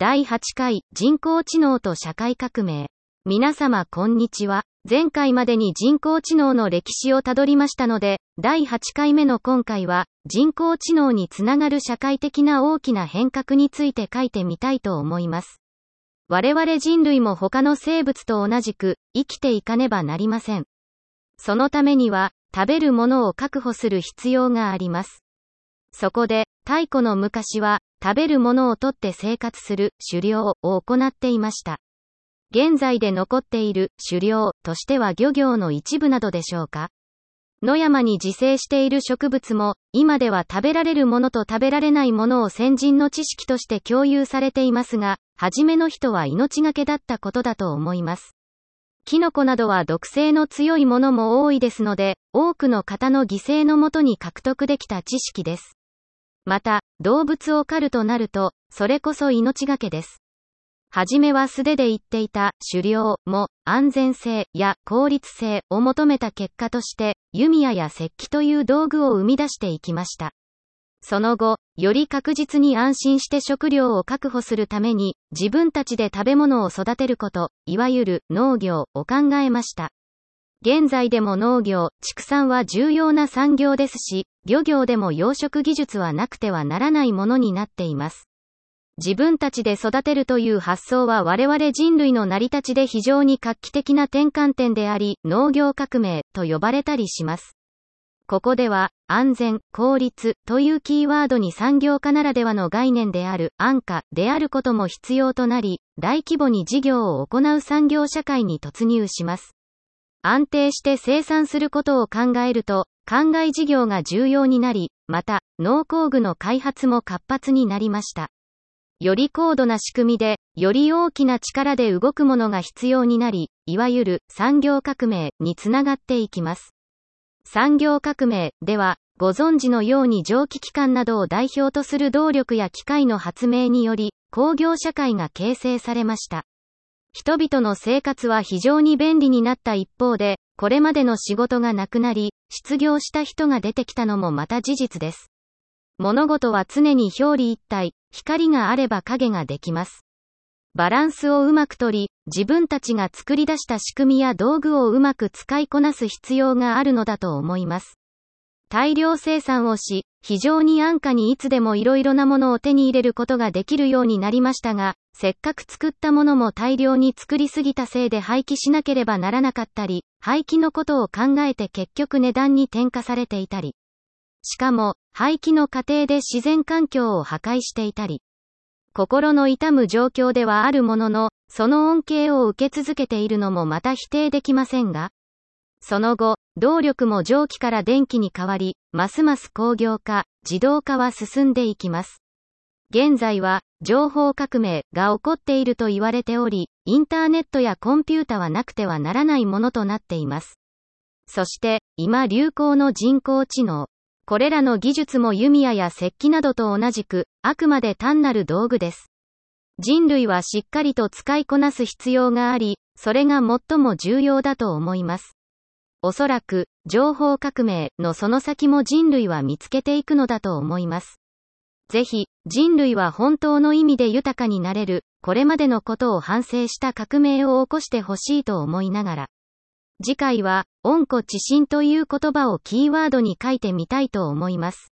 第8回人工知能と社会革命。皆様こんにちは。前回までに人工知能の歴史をたどりましたので、第8回目の今回は、人工知能につながる社会的な大きな変革について書いてみたいと思います。我々人類も他の生物と同じく、生きていかねばなりません。そのためには、食べるものを確保する必要があります。そこで、太古の昔は、食べるものをとって生活する狩猟を行っていました。現在で残っている狩猟としては漁業の一部などでしょうか野山に自生している植物も、今では食べられるものと食べられないものを先人の知識として共有されていますが、初めの人は命がけだったことだと思います。キノコなどは毒性の強いものも多いですので、多くの方の犠牲のもとに獲得できた知識です。また、動物を狩るとなると、それこそ命がけです。はじめは素手で言っていた狩猟も安全性や効率性を求めた結果として弓矢や石器という道具を生み出していきました。その後、より確実に安心して食料を確保するために自分たちで食べ物を育てること、いわゆる農業を考えました。現在でも農業、畜産は重要な産業ですし、漁業でも養殖技術はなくてはならないものになっています。自分たちで育てるという発想は我々人類の成り立ちで非常に画期的な転換点であり、農業革命と呼ばれたりします。ここでは、安全、効率というキーワードに産業化ならではの概念である安価であることも必要となり、大規模に事業を行う産業社会に突入します。安定して生産することを考えると、灌漑事業が重要になり、また、農工具の開発も活発になりました。より高度な仕組みで、より大きな力で動くものが必要になり、いわゆる産業革命につながっていきます。産業革命では、ご存知のように蒸気機関などを代表とする動力や機械の発明により、工業社会が形成されました。人々の生活は非常に便利になった一方で、これまでの仕事がなくなり、失業した人が出てきたのもまた事実です。物事は常に表裏一体、光があれば影ができます。バランスをうまく取り、自分たちが作り出した仕組みや道具をうまく使いこなす必要があるのだと思います。大量生産をし、非常に安価にいつでも色々なものを手に入れることができるようになりましたが、せっかく作ったものも大量に作りすぎたせいで廃棄しなければならなかったり、廃棄のことを考えて結局値段に転嫁されていたり。しかも、廃棄の過程で自然環境を破壊していたり。心の痛む状況ではあるものの、その恩恵を受け続けているのもまた否定できませんが、その後、動力も蒸気から電気に変わり、ますます工業化、自動化は進んでいきます。現在は、情報革命が起こっていると言われており、インターネットやコンピュータはなくてはならないものとなっています。そして、今流行の人工知能。これらの技術も弓矢や石器などと同じく、あくまで単なる道具です。人類はしっかりと使いこなす必要があり、それが最も重要だと思います。おそらく、情報革命のその先も人類は見つけていくのだと思います。ぜひ、人類は本当の意味で豊かになれる、これまでのことを反省した革命を起こしてほしいと思いながら。次回は、温故知新という言葉をキーワードに書いてみたいと思います。